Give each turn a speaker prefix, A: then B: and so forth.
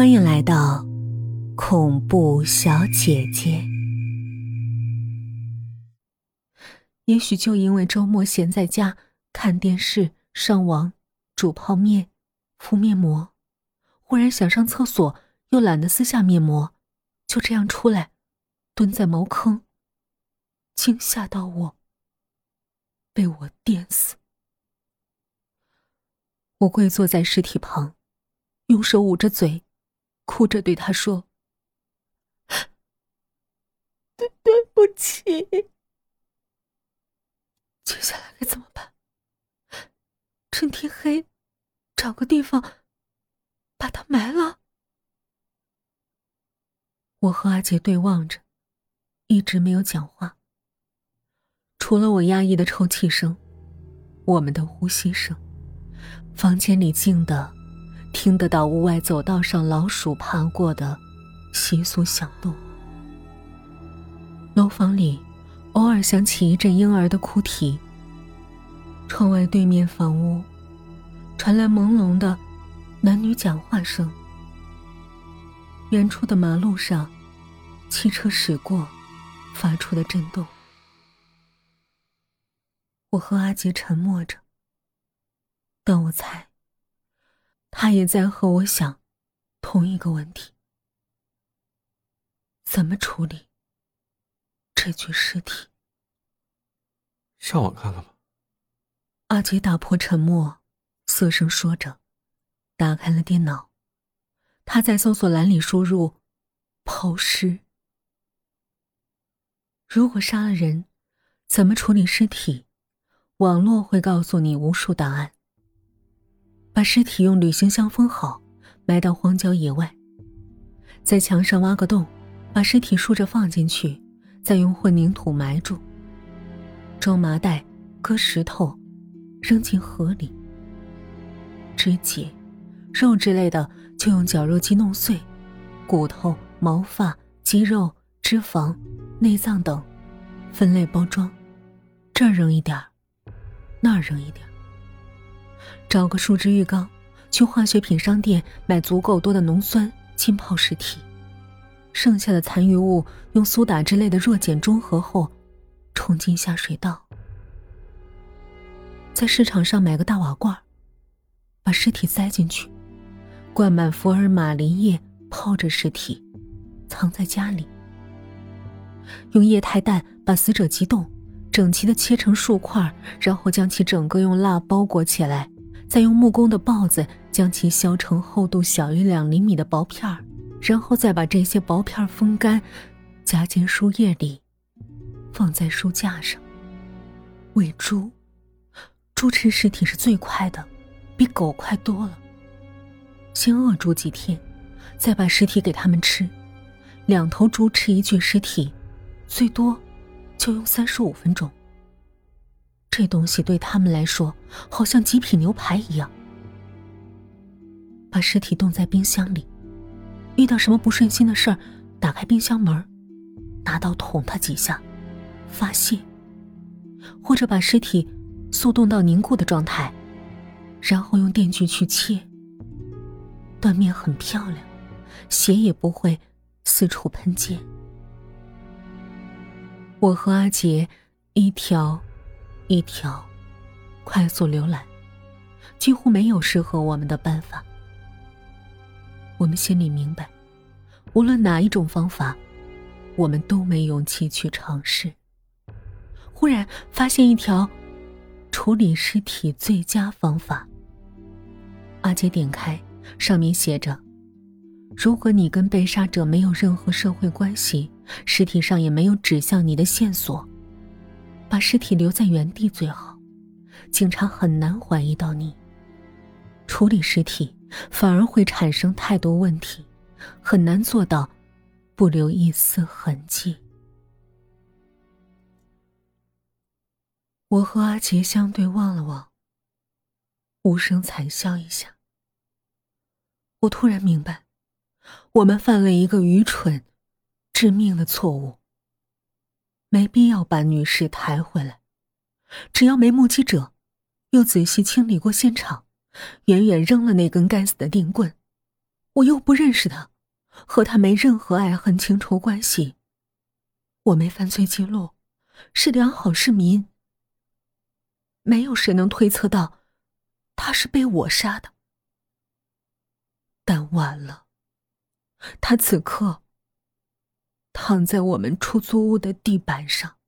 A: 欢迎来到恐怖小姐姐。也许就因为周末闲在家看电视、上网、煮泡面、敷面膜，忽然想上厕所，又懒得撕下面膜，就这样出来，蹲在茅坑，惊吓到我，被我电死。我跪坐在尸体旁，用手捂着嘴。哭着对他说：“ 对对不起。”接下来该怎么办？趁天黑，找个地方把他埋了。我和阿杰对望着，一直没有讲话。除了我压抑的抽泣声，我们的呼吸声，房间里静的。听得到屋外走道上老鼠爬过的窸窣响动，楼房里偶尔响起一阵婴儿的哭啼。窗外对面房屋传来朦胧的男女讲话声。远处的马路上，汽车驶过发出的震动。我和阿杰沉默着，但我猜。他也在和我想同一个问题：怎么处理这具尸体？
B: 上网看了吗？
A: 阿杰打破沉默，涩声说着，打开了电脑。他在搜索栏里输入“抛尸”。如果杀了人，怎么处理尸体？网络会告诉你无数答案。把尸体用旅行箱封好，埋到荒郊野外。在墙上挖个洞，把尸体竖着放进去，再用混凝土埋住。装麻袋，搁石头，扔进河里。肢解、肉之类的就用绞肉机弄碎，骨头、毛发、肌肉、脂肪、内脏等，分类包装。这儿扔一点儿，那儿扔一点儿。找个树脂浴缸，去化学品商店买足够多的浓酸浸泡尸体，剩下的残余物用苏打之类的弱碱中和后，冲进下水道。在市场上买个大瓦罐，把尸体塞进去，灌满福尔马林液，泡着尸体，藏在家里。用液态氮把死者急冻，整齐的切成数块，然后将其整个用蜡包裹起来。再用木工的刨子将其削成厚度小于两厘米的薄片儿，然后再把这些薄片风干，夹进书页里，放在书架上。喂猪，猪吃尸体是最快的，比狗快多了。先饿猪几天，再把尸体给他们吃。两头猪吃一具尸体，最多就用三十五分钟。这东西对他们来说，好像极品牛排一样。把尸体冻在冰箱里，遇到什么不顺心的事儿，打开冰箱门，拿刀捅他几下，发泄；或者把尸体速冻到凝固的状态，然后用电锯去切。断面很漂亮，血也不会四处喷溅。我和阿杰一条。一条，快速浏览，几乎没有适合我们的办法。我们心里明白，无论哪一种方法，我们都没勇气去尝试。忽然发现一条处理尸体最佳方法。阿杰点开，上面写着：“如果你跟被杀者没有任何社会关系，尸体上也没有指向你的线索。”把尸体留在原地最好，警察很难怀疑到你。处理尸体反而会产生太多问题，很难做到不留一丝痕迹。我和阿杰相对望了望，无声惨笑一下。我突然明白，我们犯了一个愚蠢、致命的错误。没必要把女士抬回来，只要没目击者，又仔细清理过现场，远远扔了那根该死的电棍，我又不认识他，和他没任何爱恨情仇关系。我没犯罪记录，是良好市民。没有谁能推测到，他是被我杀的。但晚了，他此刻躺在我们出租屋的地板上。